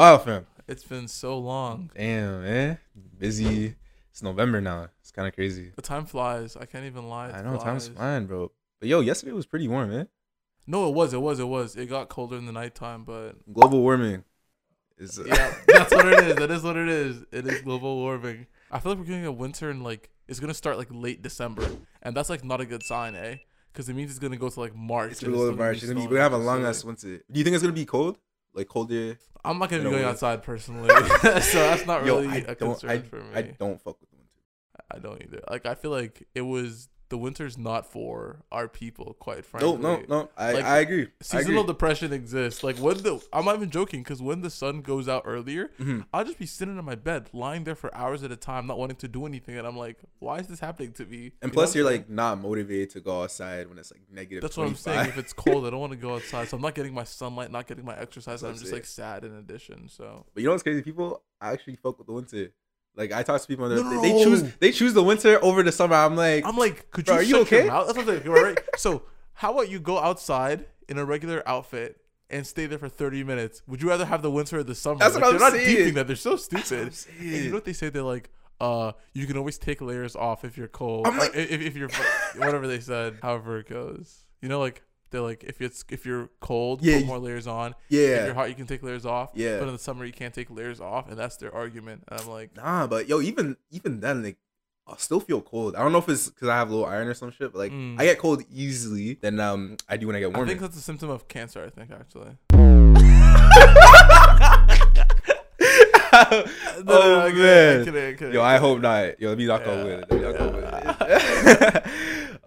while, fam. It's been so long. Damn, man. Busy. It's November now. It's kind of crazy. The time flies. I can't even lie. It I know time's flies. flying, bro. But yo, yesterday was pretty warm, man. No, it was. It was. It was. It got colder in the nighttime, but Global warming is. Uh, yeah, that's what it is. That is what it is. It is global warming. I feel like we're getting a winter and like it's gonna start like late December, and that's like not a good sign, eh? Because it means it's gonna go to like March. it's and gonna go to March. It's gonna be, we're gonna have a long ass winter. Do you think it's gonna be cold? Like cold colder? I'm not gonna be going outside personally, so that's not Yo, really I a concern I, for me. I don't fuck with the winter. I don't either. Like I feel like it was the winter's not for our people, quite frankly. no, no. I, Like, I agree. I Seasonal agree. depression exists. Like when the I'm not even joking because when the sun goes out earlier, Mhm. I'll just be sitting in my bed, lying there for hours at a time, not wanting to do anything, and I'm like, why is this happening to me? And You plus, you're like not motivated to go outside when it's like negative. That's what I'm saying. If it's cold, I don't want to go outside, so I'm not getting my sunlight, not getting my exercise. I'm just saying. like sad in addition. So But you know what's crazy? People actually fuck with the winter. Like I talk to people, they're- No, they, no, choose they choose the winter over the summer. I'm like, I'm like, could Bro, you are you okay? That's what I'm saying. Right? so how about you go outside in a regular outfit? And stay there for 30 minutes. Would you rather have the winter or the summer? That's what Like, I'm they're not deeping that. They're so stupid. And you know what they say? They're like, uh, you can always take layers off if you're cold. I'm like- if, if you're whatever they said, however it goes. You know, like they're like, if it's if you're cold, Yeah, put more layers on. Yeah. If you're hot, you can take layers off. Yeah. But in the summer, you can't take layers off, and that's their argument. And I'm like, nah. But yo, even even then, like, I still feel cold. I don't know if it's because I have low iron or some shit. But like, Mm. I get cold easily than um I do when I get warm. I think that's a symptom of cancer. I think actually. oh No, no, I'm kidding, man. kidding, kidding, Yo, I hope not. Yo, let me knock on Yeah. wood. Let me knock on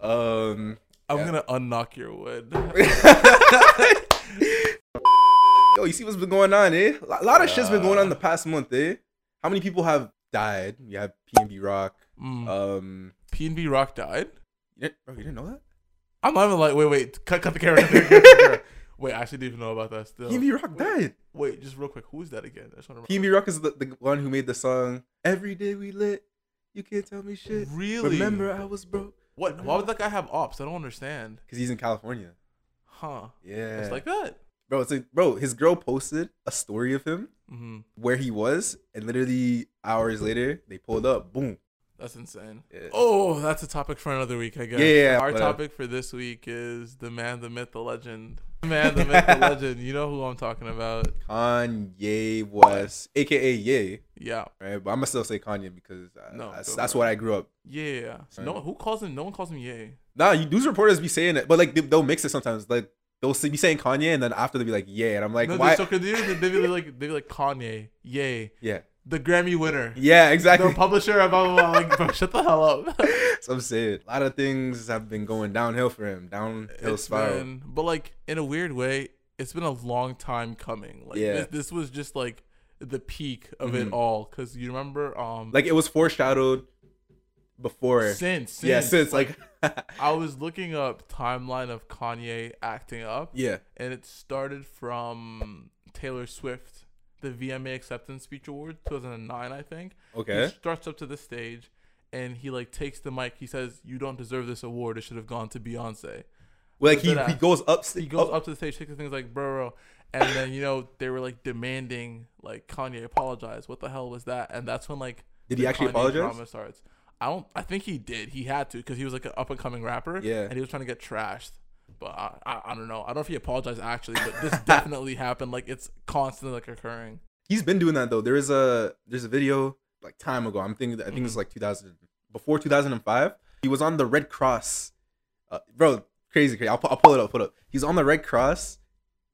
wood. um, I'm Yeah. gonna unknock your wood. yo, you see what's been going on, eh? A lot of shit's been going on the past month, eh? How many people have died? You have PNB Rock. Mm. Um, P and B Rock died. you didn't, bro, you didn't know that? I'm not even like, wait, wait, cut, cut the camera. Cut the camera, cut the camera. Wait, I actually didn't even know about that. Still, PNB Rock died. wait, just real quick, who is that again? I just want to PNB Rock is the, the one who made the song "Every Day We Lit." You can't tell me shit. Really? Remember, I was broke what? Why would that guy have ops? I don't understand. because he's in California. Huh? Yeah, It's like that. bro. It's like, bro. His girl posted a story of him hmm where he was, and literally hours later, they pulled up. Boom. That's insane. Yeah. Oh, that's a topic for another week, I guess. Yeah, yeah, Our topic for this week is the man, the myth, the legend. The man, the myth, the legend. You know who I'm talking about? Kanye West, aka Ye, Yeah, right? But I'm gonna still say Kanye because uh, No, that's, that's what. I grew up. yeah. So no, who calls him? No one calls him Yay. Nah, you, news reporters be saying it, but like they, they'll mix it sometimes. Like they'll be saying Kanye, and then after they'll be like, yeah, and I'm like, no, why? they're so confused. They be like, they be like Kanye, Yay, yeah, the Grammy winner, yeah, exactly. the publisher, blah blah blah. Like, bro, shut the hell up. so I'm saying a lot of things have been going downhill for him, downhill It's spiral. been- but like in a weird way, it's been a long time coming. Like Yeah. this, this was just like the peak of it Mhm. all. Cause you remember, um, Like it was foreshadowed before. since, since yeah, since like, I was looking up timeline of Kanye acting up, yeah, and it started from Taylor Swift, the VMA Acceptance Speech Award, 2009, I think. okay, He starts up to the stage, and he like takes the mic. He says, "You don't deserve this award. It should have gone to Beyonce." well, like he, he goes up, He goes up to the stage, takes things like, "Bro, bro," and then you know they were like demanding like Kanye apologize. What the hell was that? And that's when like Did he actually Kanye apologize? Drama starts. I don't. I think he did. He had to because he was like an up and coming rapper. Yeah. and he was trying to get trashed. But I, I, I don't know. I don't know if he apologized actually, but this definitely happened. Like it's constantly like occurring. He's been doing that though. There is a there's a video like time ago. I'm thinking I think Mm-hmm. it's like 2000 before 2005. He was on the Red Cross, uh, bro. Crazy, crazy. I'll, I'll pull it up. Pull it up. He's on the Red Cross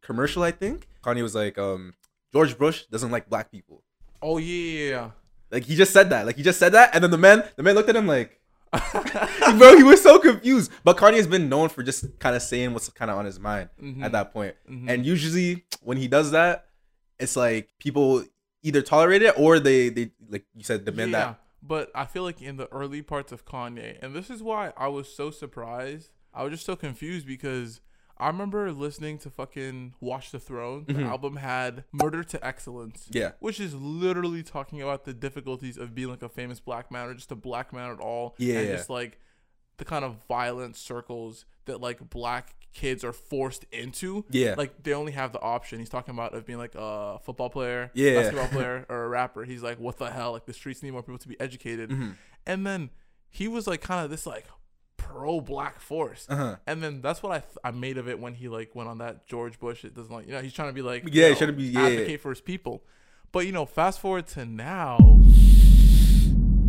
commercial. I think Kanye was like, um, George Bush doesn't like black people. Oh yeah. Like he just said that. Like he just said that, and then the man, the man looked at him like, bro, he was so confused. But Kanye's been known for just kind of saying what's kind of on his mind Mhm. at that point. Mhm. And usually when he does that, it's like people either tolerate it or they they like you said demand yeah, that. but I feel like in the early parts of Kanye, and this is why I was so surprised. I was just so confused because I remember listening to fucking Watch the Throne. The Mhm. album had Murder to Excellence. Yeah. Which is literally talking about the difficulties of being like a famous black man or just a black man at all. Yeah, And yeah. just like the kind of violent circles that like black kids are forced into. Yeah. Like they only have the option. He's talking about of being like a football player, Yeah. basketball player, or a rapper. He's like, what the hell? Like the streets need more people to be educated. Mhm. And then he was like kind of this like pro black force. Uh-huh. And then that's what I th- I made of it when he like went on that George Bush. It doesn't like you know he's trying to be like Yeah, you he know, shouldn't be- yeah. advocate for his people. But you know, fast forward to now,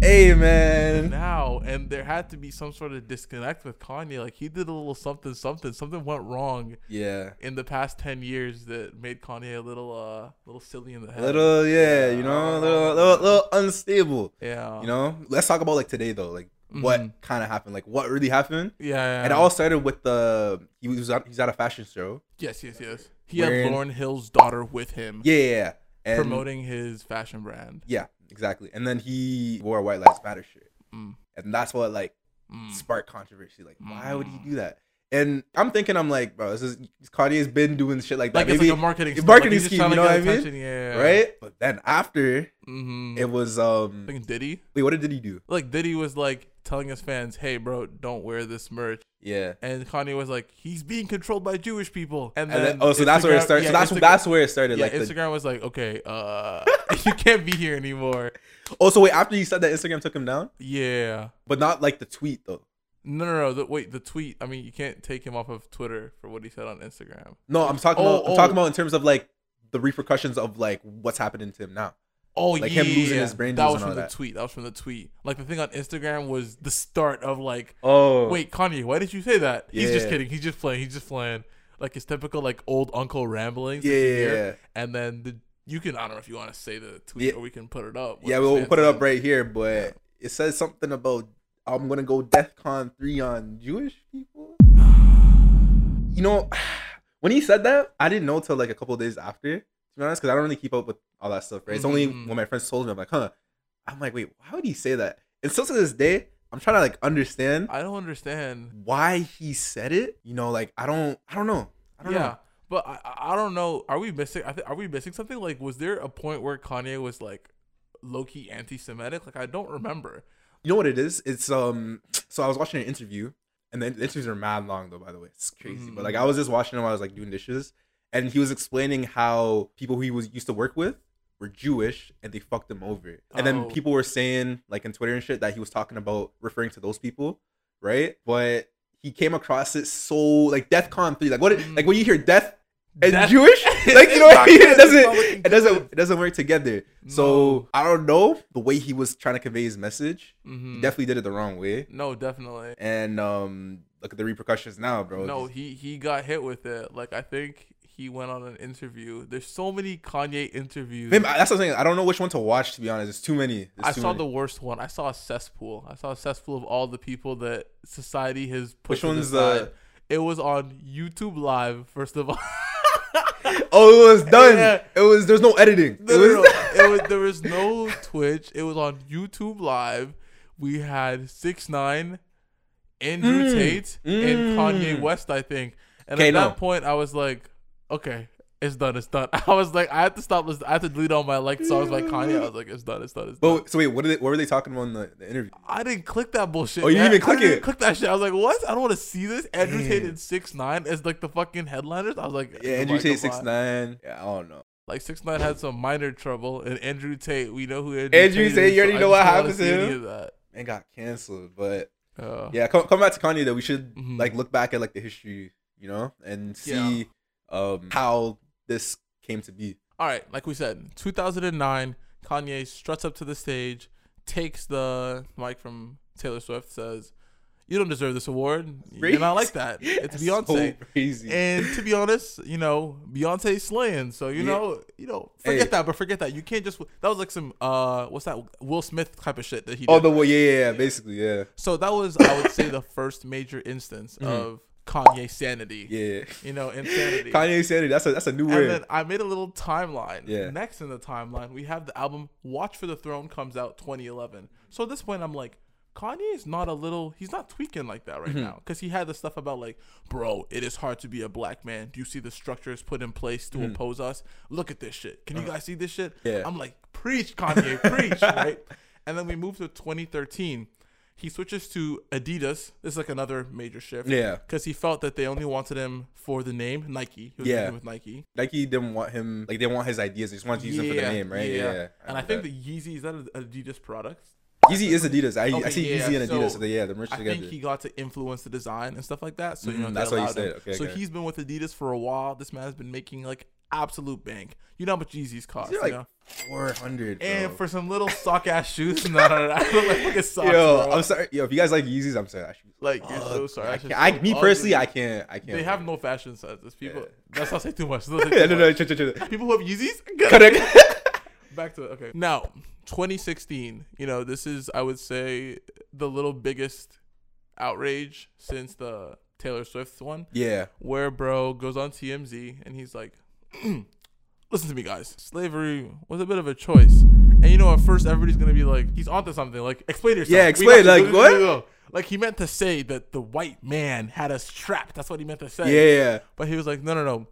Hey man. now, and there had to be some sort of disconnect with Kanye. Like he did a little something, something, something went wrong Yeah. in the past ten years that made Kanye a little uh little silly in the head. Little yeah, you know, little little, little unstable. yeah, You know, let's talk about like today though, like what Mhm. kind of happened, like what really happened, yeah, yeah. and it all started with the he was at, he's at a fashion show. yes, yes, yes. He Wearing- had Lauryn Hill's daughter with him, Yeah, yeah, yeah. And, promoting his fashion brand. Yeah, exactly. And then he wore a White Lives Matter shirt, Mm. and that's what like Mm. sparked controversy. Like, why would he Mm. do that? And I'm thinking, I'm like, bro, this is Kanye's been doing shit like that, Like it's maybe like a marketing, a stunt. marketing like scheme, you know what I mean? Yeah, right? But then after Mm-hmm. it was, um, Like Diddy, wait, what did he do? like Diddy was like telling his fans, "Hey, bro, don't wear this merch." Yeah. And Kanye was like, "He's being controlled by Jewish people." And, And then, then, oh, so that's where it started. yeah, so that's Instagram- that's where it started. yeah, like, the, Instagram was like, "Okay, uh, you can't be here anymore." oh, so wait, after he said that, Instagram took him down, Yeah. but not like the tweet though. No, no, no. The, wait, the tweet. I mean, you can't take him off of Twitter for what he said on Instagram. No, I'm talking Oh, about. I'm oh. talking oh. about in terms of like the repercussions of like what's happening to him now. Oh, Like yeah, him losing yeah. his brain That was and from all the that. tweet. That was from the tweet. Like the thing on Instagram was the start of like Oh, Wait, Kanye, why did you say that? He's just kidding. He's just playing. He's just playing. Like his typical like old uncle ramblings. yeah, yeah, yeah. And then the you can I don't know if you want to say the tweet Yeah. or we can put it up. Yeah, we'll, put it up right here, but it says something about I'm gonna go DEFCON three on Jewish people. You know, when he said that, I didn't know till like a couple days after. To be honest, because I don't really keep up with all that stuff. Right? It's only Mhm. when my friends told me, I'm like, huh. I'm like, wait, why would he say that? And still to this day, I'm trying to like understand I don't understand. why he said it. You know, like I don't, I don't know. I don't Yeah. know. But I, I- don't know. Are we missing? I think are we missing something? Like, was there a point where Kanye was like low key anti-Semitic? Like, I don't remember. You know what it is? It's um. So I was watching an interview, and the the interviews are mad long though. By the way, it's crazy. But like I was just watching him while I was like doing dishes, and he was explaining how people who he was used to work with were Jewish and they fucked him over. And then Oh. people were saying like in Twitter and shit that he was talking about referring to those people, right? But he came across it so like DeathCon three. Like what? Mm. Like when you hear death and Jewish, like you know what I mean? It doesn't. It doesn't. It doesn't work together. No. So I don't know the way he was trying to convey his message. Mhm. He definitely did it the wrong way. No, definitely. And um, look at the repercussions now, bro. No, he he got hit with it. Like I think he went on an interview. There's so many Kanye interviews. Maybe- that's what I'm. I don't know which one to watch. To be honest, it's too many. There's I too saw many. the worst one. I saw a cesspool. I saw a cesspool of all the people that society has pushed. Which one's the the- side. It was on YouTube Live. First of all, Oh, it was done. Yeah. It was. There's no editing. No, it was. no. It was there was no Twitch. It was on YouTube Live. We had six nine, Andrew Mm, Tate, and mm. Kanye West, I think. And at no. that point, I was like, okay, it's done, it's done. I was like, I had to stop listening. I had to delete all my like songs by Kanye. I was like, it's done, it's done, it's done. But so wait, what did they, what were they talking about in the, the interview? I didn't click that bullshit. Oh, you didn't even click I didn't it? Click that shit. I was like, what? I don't want to see this. Andrew Tate Damn. and Six Nine as like the fucking headliners. I was like, Yeah, Andrew goodbye, Tate six nine. Yeah, I don't know. Like Six Nine had some minor trouble, and Andrew Tate, we know who Andrew, Andrew Tate, Tate, is, you already I know what don't wanna happened to him? of that. And got canceled, but Uh, yeah, come, come back to Kanye though. We should Mhm. like look back at like the history, you know, and see um how this came to be. All right, like we said, 2009, Kanye struts up to the stage, takes the mic from Taylor Swift, says, "You don't deserve this award. You're not like that. It's That's Beyonce." So crazy. And to be honest, you know, Beyonce's slaying. So you Yeah. know, you know, forget Hey. that. But forget that. You can't just. That was like some uh, what's that? Will Smith type of shit that he did. oh, the well, yeah, yeah, yeah, basically, yeah, so that was, I would say, the first major instance Mhm. of Kanye sanity. yeah. You know, insanity. Kanye sanity. That's a that's a new And word. then I made a little timeline. Yeah. Next in the timeline, we have the album Watch for the Throne comes out 2011. So at this point, I'm like, Kanye is not a little, he's not tweaking like that right Mhm. now. Because he had the stuff about, like, bro, it is hard to be a black man. Do you see the structures put in place to Mhm. oppose us? Look at this shit. Can you guys see this shit? Yeah. I'm like, preach, Kanye, preach, right? And then we move to 2013. He switches to Adidas. This is like another major shift. Yeah. Because he felt that they only wanted him for the name Nike. He was Yeah. with Nike. Nike didn't want him like they want his ideas. They just wanted to use him for the name, right? Yeah. And I think that. the Yeezy is that an Adidas product. Yeezy is Adidas. I, I see yeah, Yeezy and Adidas. so So they, yeah, the merch I together. think he got to influence the design and stuff like that. So you know Mhm, that that's what he allowed him. said. Okay, so okay. he's been with Adidas for a while. This man has been making like absolute bank. You know how much Yeezys cost, They're you like know? four hundred. And for some little sock ass shoes, no, no, no, like fucking socks, yo, bro. I'm sorry. Yo, if you guys like Yeezys, I'm sorry. I should, Like you're so sorry. I can't, I, me personally. I can't. I can't. They have no fashion sense. People. Yeah. That's not say too much. That's not say too no, no, chill, chill. People who have Yeezys. Correct. Back to it. Okay. Now, 2016. You know, this is I would say the little biggest outrage since the Taylor Swift one, yeah. where bro goes on TMZ and he's like, "Listen to me, guys. Slavery was a bit of a choice." And you know, at first everybody's gonna be like, "He's onto something." Like, explain yourself. Yeah, explain, like, what? no. Like he meant to say that the white man had us trapped. That's what he meant to say. Yeah. yeah. But he was like, no, no, no.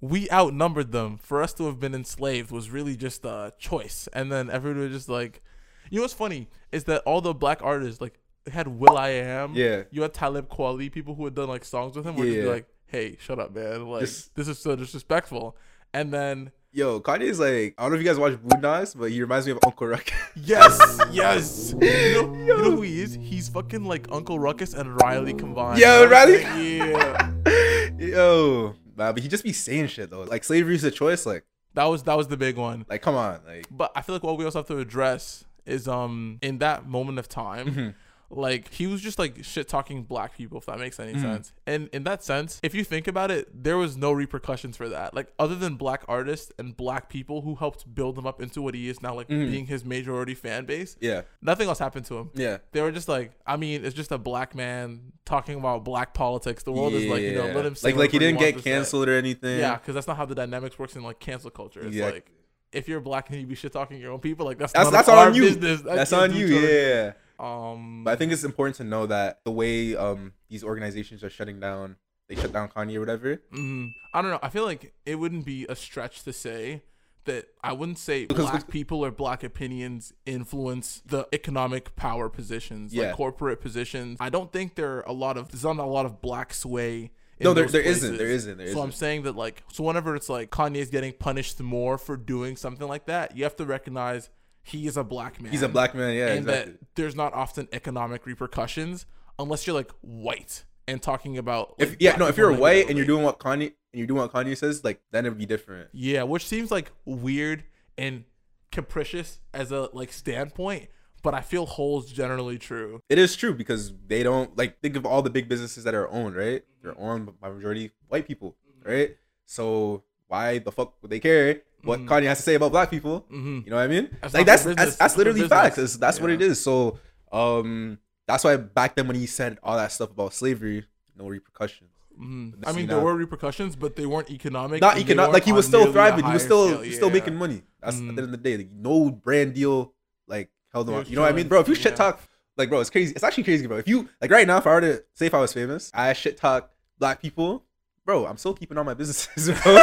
We outnumbered them. For us to have been enslaved was really just a choice. And then everybody was just like, you know what's funny is that all the black artists, like, had will.i.am. Yeah. You had Talib Kweli, people who had done like songs with him, were just Yeah. like, hey, shut up, man. Like, Just- this is so disrespectful. And then, Yo, Kanye's like, I don't know if you guys watch Boondocks, but he reminds me of Uncle Ruckus. yes, yes. You know, you know who he is? He's fucking like Uncle Ruckus and Riley combined. Yo, You know what Riley-? Yeah. Yo, nah, but he just be saying shit though. Like slavery is a choice. Like, That was that was the big one. like come on, like. But I feel like what we also have to address is um in that moment of time, Mhm. Like he was just like shit talking black people, if that makes any Mhm. sense. And in that sense, if you think about it, there was no repercussions for that. Like other than black artists and black people who helped build him up into what he is now, like Mhm. being his majority fan base, Yeah, nothing else happened to him. yeah. They were just like, I mean, it's just a black man talking about black politics. The world is like, you know, Yeah. let him like like he didn't get canceled or anything. Yeah, because that's not how the dynamics works in like cancel culture. It's Yeah. like if you're black and you be shit talking your own people, like that's That's that's our on you. business. That That's can't on you. Yeah. Um, But I think it's important to know that the way um these organizations are shutting down, they shut down Kanye or whatever. mhm. I don't know. I feel like it wouldn't be a stretch to say that I wouldn't say Because- black people or black opinions influence the economic power positions, Yeah. like corporate positions. I don't think there are a lot of there's not a lot of black sway. In No, there there isn't. There isn't. There so isn't. I'm saying that like so whenever it's like Kanye's getting punished more for doing something like that, you have to recognize he is a black man. He's a black man. Yeah, and exactly. that there's not often economic repercussions unless you're like white and talking about if yeah, no, if you're white and you're doing what Kanye and you're doing what Kanye says, like then it'd be different. yeah, which seems like weird and capricious as a like standpoint, but I feel holes generally true. It is true because they don't like think of all the big businesses that are owned, right? They're mhm. owned by majority white people, right? So why the fuck would they care what Mhm. Kanye has to say about black people? hmm You know what I mean? That's like that's that's, that's literally facts. It's- that's what it is. So um that's why back then when he said all that stuff about slavery, no repercussions. hmm I mean, now- there were repercussions, but they weren't economic. Not economic. Like he was still thriving. He was still scale. he's still Yeah. making money. That's at the end of the day. Like, no brand deal like held on. You know what I mean, bro? If you shit talk, like, bro, it's crazy. It's actually crazy, bro. If you like right now, if I were to say if I was famous, I shit talk black people, bro. I'm still keeping all my businesses, bro.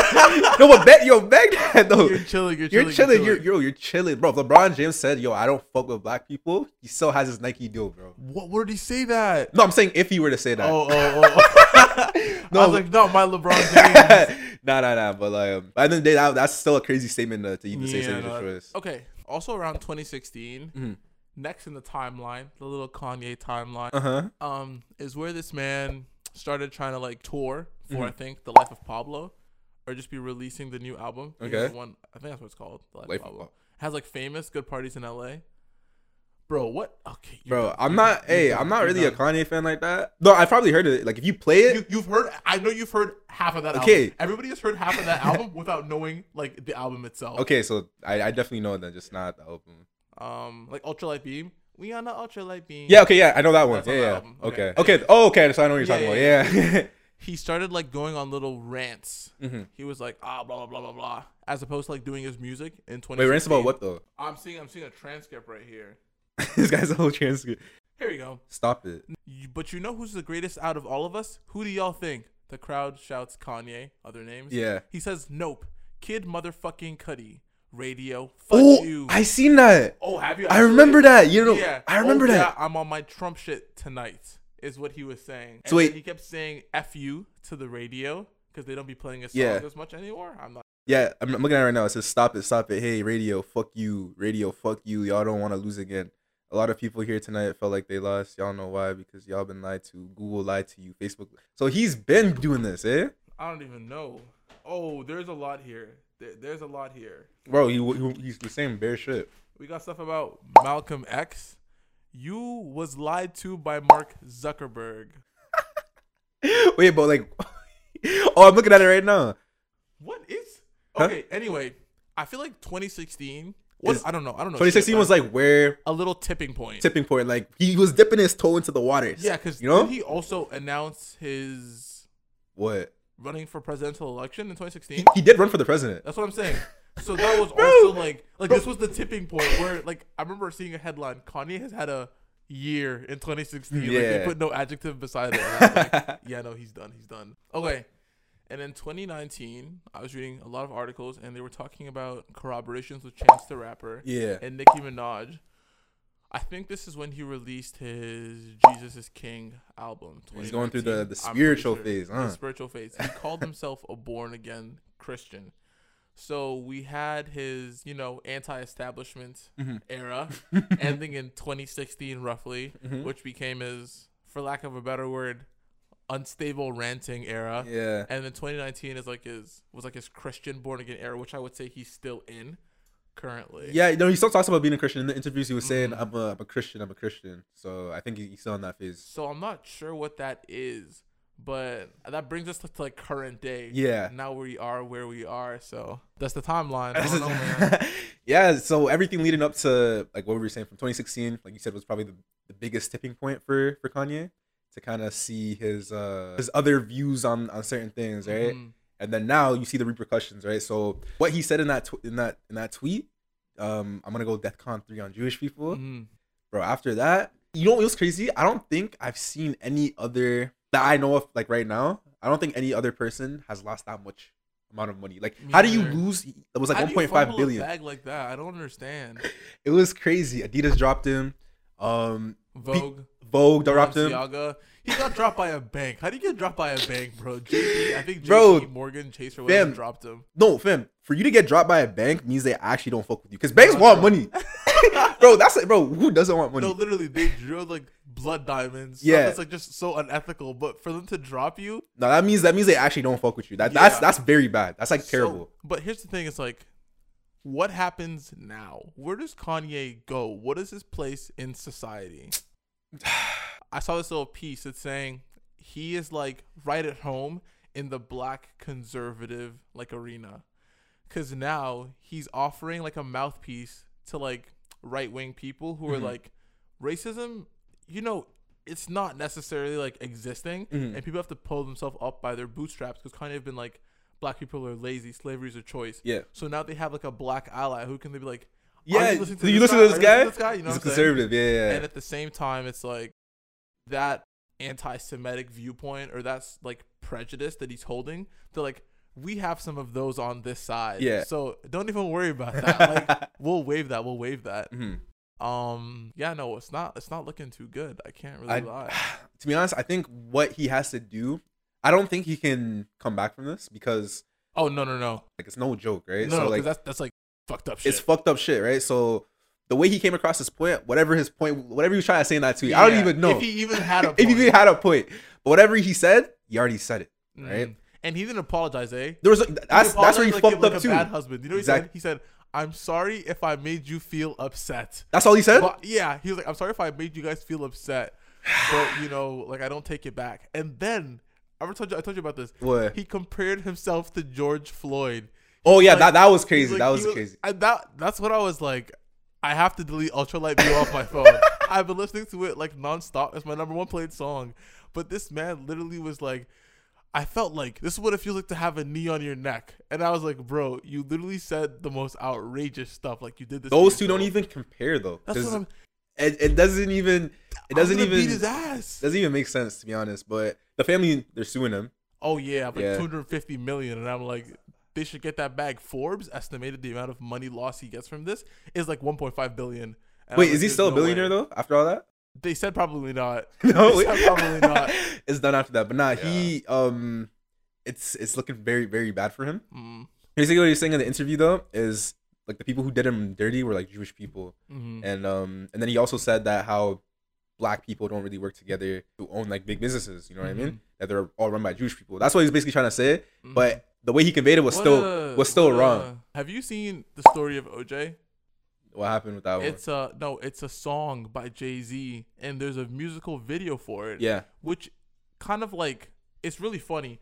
no, but bet yo, beg that though. You're chilling. You're You're chilling. chilling. You're you're chilling, bro. If LeBron James said, "Yo, I don't fuck with black people," he still has his Nike deal, bro. What? Where did he say that? No, I'm saying if he were to say that. Oh, oh, oh. No, I was like, no, my LeBron James. nah, nah, nah. But like, um, by the end of the day, that, that's still a crazy statement uh, to even say. Yeah, Say no, choice. Okay. Also around 2016, Mhm. next in the timeline, the little Kanye timeline, Uh huh. um, is where this man started trying to like tour for Mhm. I think the Life of Pablo, or just be releasing the new album. Okay. the One, I think that's what it's called. The Life, Life of of Pablo. Pablo. Has like famous good parties in L.A. Bro, what? Okay, Bro, done. I'm not. You're Hey, done. I'm not really a. Kanye fan like that. No, I probably heard it. Like if you play it, You, you've heard. I know you've heard half of that. Okay. album. everybody has heard half of that album without knowing like the album itself. okay. So I, I definitely know that, just not the album. Um, like Ultralight Beam. We on the Ultralight Beam. Yeah. Okay. Yeah, I know that one. That's Yeah. yeah. Okay. Okay. Okay. Oh, okay. So I know what you're Yeah, talking yeah, about. Yeah. he started like going on little rants. Mhm. He was like, ah, blah blah blah blah blah, as opposed to like doing his music in 20. Wait, rants about what though? I'm seeing. I'm seeing a transcript right here. this guy's a whole transcript. Here we go. Stop it. But you know who's the greatest out of all of us? Who do y'all think? The crowd shouts Kanye. Other names. Yeah. He says, "Nope, kid, motherfucking Cudi." Radio. Fuck Oh, you. I seen that. oh, have you? I remember that. You know, Yeah. I remember Oh, that. Yeah, I'm on my Trump shit tonight. Is what he was saying. And wait. he kept saying "f you" to the radio because they don't be playing his songs Yeah. as much anymore. I'm not. Yeah, I'm, I'm looking at it right now. It says, "Stop it, stop it." Hey, radio, fuck you. Radio, fuck you. Y'all don't want to lose again. A lot of people here tonight felt like they lost. Y'all know why? Because y'all been lied to. Google lied to you. Facebook. So he's been doing this, eh? I don't even know. Oh, there's a lot here. There, there's a lot here. Bro, he, he he's, the same bare shit. We got stuff about Malcolm X. You was lied to by Mark Zuckerberg. Wait, but like, oh, I'm looking at it right now. What is? Huh? Okay. Anyway, I feel like 2016 was. I don't know. I don't know. 2016 shit, was like where a little tipping point. tipping point. Like he was dipping his toe into the waters. Yeah, because you know he also announced his what? Running for presidential election in 2016? He, he did run for the president. That's what I'm saying. So that was Bro. also like like this was the tipping point where like I remember seeing a headline Kanye has had a year in 2016. Like they Yeah. put no adjective beside it. And I was like, yeah, no, he's done. He's done. Okay. And in 2019, I was reading a lot of articles and they were talking about corroborations with Chance the Rapper Yeah. and Nicki Minaj. I think this is when he released his Jesus is King album. He's going through the- the spiritual phase, The spiritual phase. He called himself a born again Christian. So we had his, you know, anti-establishment Mhm. era ending in 2016 roughly, Mhm. which became his, for lack of a better word, unstable ranting era. Yeah. And then 2019 is like his was like his Christian born again era, which I would say he's still in currently. Yeah, you know, he still talks about being a Christian. In the interviews, he was saying, Mhm. I'm, a, I'm a Christian, I'm a Christian. So I think he- he's still in that phase. So I'm not sure what that is, but that brings us to, to, like current day. Yeah. Now we are where we are. So that's the timeline. Know, yeah, so everything leading up to like what we were saying from 2016, like you said, was probably the, the biggest tipping point for for Kanye to kind of see his uh his other views on on certain things, right? Mhm. And then now you see the repercussions, right? So what he said in that tw- in that in that tweet, um, I'm gonna go DEFCON three on Jewish people, Mhm. bro. After that, you know what was crazy? I don't think I've seen any other that I know of like right now. I don't think any other person has lost that much amount of money. Like, Me how do you lose? It was like How do you 1.5 fumble a bag like that. I don't understand. It was crazy. Adidas dropped him. Um, Vogue, Vogue dropped him. He got dropped by a bank. How do you get dropped by a bank, bro? JP, I think JP Bro, Morgan Chase or whatever fam. dropped him. No, fam. For you to get dropped by a bank means they actually don't fuck with you. Because banks want money, bro. That's like, bro. Who doesn't want money? No, literally, they drill like blood diamonds. Yeah. It's like just so unethical. But for them to drop you, No, that means that means they actually don't fuck with you. That that's Yeah. that's very bad. That's like So- terrible. but here's the thing: it's like, what happens now? Where does Kanye go? What is his place in society? I saw this little piece. It's saying he is like right at home in the black conservative like arena, because now he's offering like a mouthpiece to like right wing people who are Mhm. like racism. You know, it's not necessarily like existing, Mhm. and people have to pull themselves up by their bootstraps because kind of been like black people are lazy, slavery is a choice. Yeah. So now they have like a black ally who can they be like, Yeah. you listening to you this listen guy? to this Are you guy? to this guy? You know He's what I'm conservative. Yeah, yeah. And at the same time, it's like that anti-Semitic viewpoint or that's like prejudice that he's holding. They're like, we have some of those on this side. Yeah. So don't even worry about that. like, we'll waive that. We'll waive that. Mhm. Um. Yeah. No. It's not. It's not looking too good. I can't really I, lie. to be honest, I think what he has to do, I don't think he can come back from this because Oh no no no like it's no joke, right? no so no. like that's that's like fucked up shit. it's fucked up shit, right? So the way he came across his point, whatever his point, whatever he was trying to say in that tweet, I don't even know if he even had a. if he even had a point. But whatever he said, he already said it. right? Mm. And he didn't apologize, eh? There was a, that's that's where he like, fucked like up a too. Bad husband. You know what he said? He said, "I'm sorry if I made you feel upset." That's all he said. But yeah, he was like, "I'm sorry if I made you guys feel upset, but you know, like I don't take it back." And then I told you I told you about this. What? He compared himself to George Floyd. Oh yeah, like- that that was crazy. like- that was he crazy. And that that's what I was like. I have to delete Ultralight Beam off my phone. I've been listening to it like nonstop. It's my number one played song. But this man literally was like, I felt like this is what it feels like to have a knee on your neck. And I was like, bro, you literally said the most outrageous stuff. Like you did this. Those two don't even compare though. That's what I'm. It, it doesn't even it doesn't even beat his ass. doesn't even make sense to be honest. But the family they're suing him. Oh yeah, like Yeah. 250 million, and I'm like, they should get that bag. Forbes estimated the amount of money loss he gets from this is like 1.5 billion. And Wait, I'm is he still a billionaire way. though? After all that? They said probably not. No, probably not. it's done after that. But nah, he um, it's it's looking very very bad for him. Mm, Basically, what he's saying in the interview though is like the people who did him dirty were like Jewish people, mhm. and um, and then he also said that how black people don't really work together to own like big businesses. You know what I Mm-hmm. mean? That they're all run by Jewish people. That's what he's basically trying to say. Mhm. But the way he conveyed it was What still a- was still wrong. a- have you seen the story of OJ? What happened with that one? It's a no, it's a song by Jay Z, and there's a musical video for it. yeah, which kind of like it's really funny.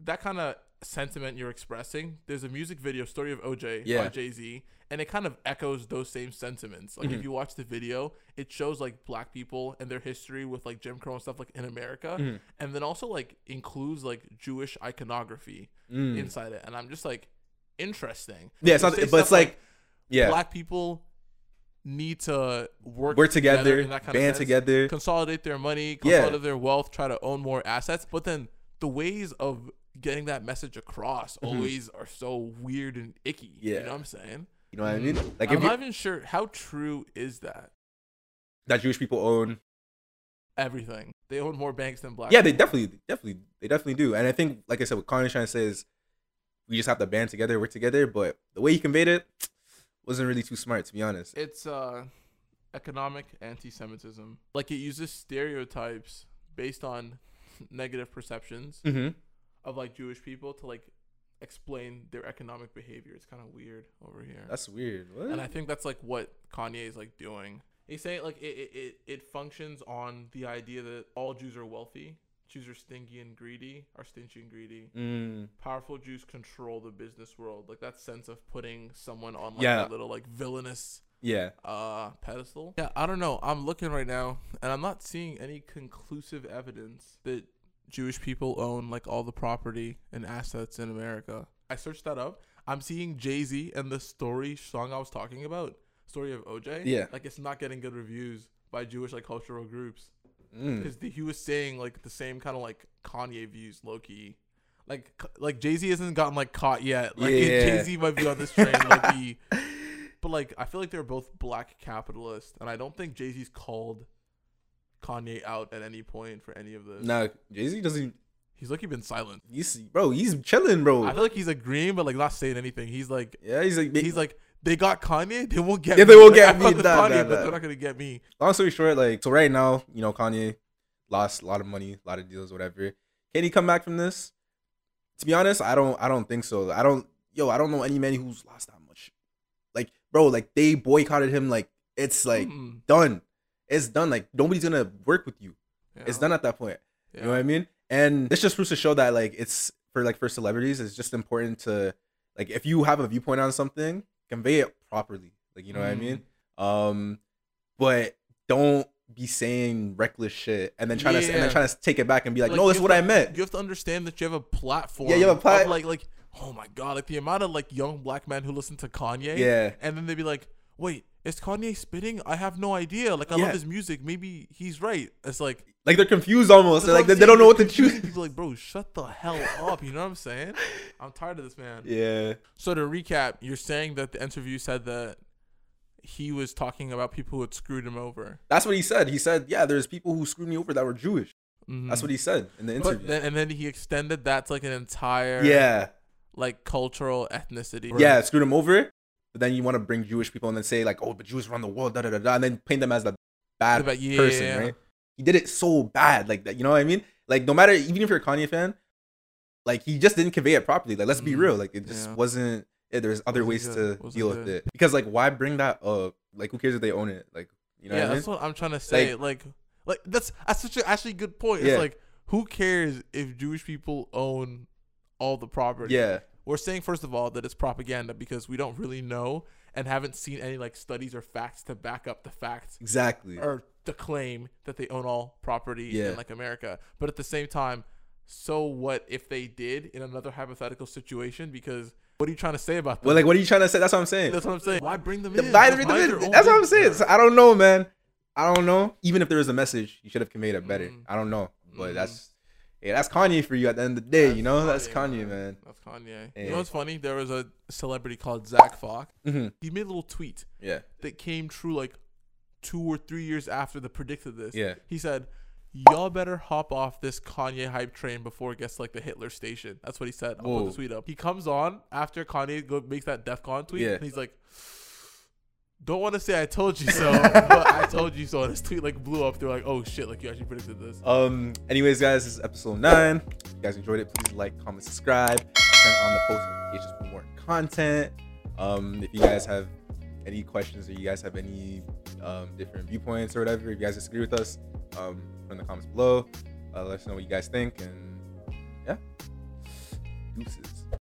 That kind of sentiment you're expressing. There's a music video, "Story of OJ" Yeah. by Jay Z, and it kind of echoes those same sentiments. Like Mhm. if you watch the video, it shows like black people and their history with like Jim Crow and stuff like in America, Mhm. and then also like includes like Jewish iconography Mm. inside it. And I'm just like, interesting. yeah. It's not, but it's stuff like, yeah, black people need to work work together, in that kind of band together. consolidate their money, Yeah. consolidate their wealth, try to own more assets. But then the ways of getting that message across always are so weird and icky. Mm-hmm. Yeah. You know what I'm saying? You know what I mean? Like I'm if not even sure how true is that. that Jewish people own Everything. They own more banks than black. Yeah, they definitely, definitely, they definitely do. And I think, like I said, what Kanye's trying to say is, we just have to band together, work together. But the way he conveyed it wasn't really too smart, to be honest. It's uh economic anti-Semitism. Like it uses stereotypes based on negative perceptions Mm-hmm. Of like Jewish people to like explain their economic behavior. It's kind of weird over here. That's weird. What? and I think that's like what Kanye is like doing. He's saying like it, it, it, it functions on the idea that all Jews are wealthy. Jews are stingy and greedy, are stingy and greedy. mm, Powerful Jews control the business world. Like that sense of putting someone on like Yeah. a little like villainous yeah. uh pedestal. Yeah, I don't know. I'm looking right now and I'm not seeing any conclusive evidence that Jewish people own like all the property and assets in America. I searched that up. I'm seeing Jay-Z and the story song I was talking about, story of OJ. Yeah. Like it's not getting good reviews by Jewish like cultural groups Mm. cuz he was saying like the same kind of like Kanye views low key. Like like Jay-Z hasn't gotten like caught yet. Like Yeah. Jay-Z might be on this train like he but like, I feel like they're both black capitalists, and I don't think Jay Z's called Kanye out at any point for any of this. Nah, Jay Z doesn't. He's like he been silent. He's bro. He's chilling, bro. I feel like he's agreeing, but like not saying anything. He's like, yeah, he's like. he's like, they got Kanye, they won't get. Yeah, me. they won't get me. Nah, Kanye, nah, but they're not gonna get me. long story short, like so right now, you know, Kanye lost a lot of money, a lot of deals, whatever. Can he come back from this? To be honest, I don't I don't think so. I don't yo, I don't know any man who's lost that much. Like, bro, like they boycotted him like it's like Mm, done. It's done. Like nobody's gonna work with you. yeah, It's done at that point. yeah. You know what I mean? And this just proves to show that like it's for like for celebrities, it's just important to like if you have a viewpoint on something, convey it properly. Like you know what I mean? Um, but don't be saying reckless shit and then trying to and then trying to take it back and be like, Like, no, that's what to- I meant. You have to understand that you have a platform. Yeah, you have a platform. like like oh my god, like the amount of like young black men who listen to Kanye. Yeah, and then they'd be like, "Wait, is Kanye spitting? I have no idea. Like, I Yeah. love his music. Maybe he's right." It's like like they're confused almost. They're like they, they don't know what to choose. People like, bro, shut the hell up. You know what I'm saying? I'm tired of this man. Yeah, So to recap, you're saying that the interview said that he was talking about people who had screwed him over. that's what he said. He said, yeah, there's people who screwed me over that were Jewish. Mhm. That's what he said in the interview. then, and then he extended that to like an entire yeah, like cultural ethnicity. yeah, screwed him over. But then you want to bring Jewish people and then say like, oh, but Jews run the world, da da da da, and then paint them as the bad But yeah, person, right? He did it so bad, like that. You know what I mean? Like no matter, even if you're a Kanye fan, like he just didn't convey it properly. Like let's be Mm, real, like it just yeah. wasn't. Yeah, there's other Wasn't ways good, to wasn't deal with it because like why bring that up? Like who cares if they own it? Like you know yeah, what I mean? that's what I'm trying to say. Like, like, that's that's such a actually good point. It's like, who cares if Jewish people own all the property? Yeah, We're saying first of all that it's propaganda because we don't really know and haven't seen any like studies or facts to back up the facts exactly. or the claim that they own all property Yeah. in like America. But at the same time, so what if they did in another hypothetical situation? Because what are you trying to say about that? Well, like what are you trying to say? That's what I'm saying. that's what I'm saying. Why bring them The- in? why bring them in? That's what I'm saying. So I don't know, man. I don't know. Even if there was a message, you should have conveyed it better. Mm. I don't know, but Mm. that's Hey, that's Kanye for you at the end of the day, you know? That's Kanye, Kanye, man. That's Kanye. Yeah. You know what's funny? There was a celebrity called Zach Fox. hmm He made a little tweet Yeah. that came true like two or three years after the predicted this. Yeah. He said, "Y'all better hop off this Kanye hype train before it gets like the Hitler station." That's what he said. I'll Whoa. put the tweet up. He comes on after Kanye go, makes that DEF CON tweet, Yeah. and he's like, "Don't want to say I told you so, but I told you so." And his tweet like blew up. They're like, "Oh shit! Like you actually predicted this." Um. Anyways, guys, this is episode nine. If you guys enjoyed it, please like, comment, subscribe, turn on the post notifications for more content. Um. If you guys have any questions or you guys have any um, different viewpoints or whatever, if you guys disagree with us, um, put in the comments below. Uh, let us know what you guys think, and yeah, deuces.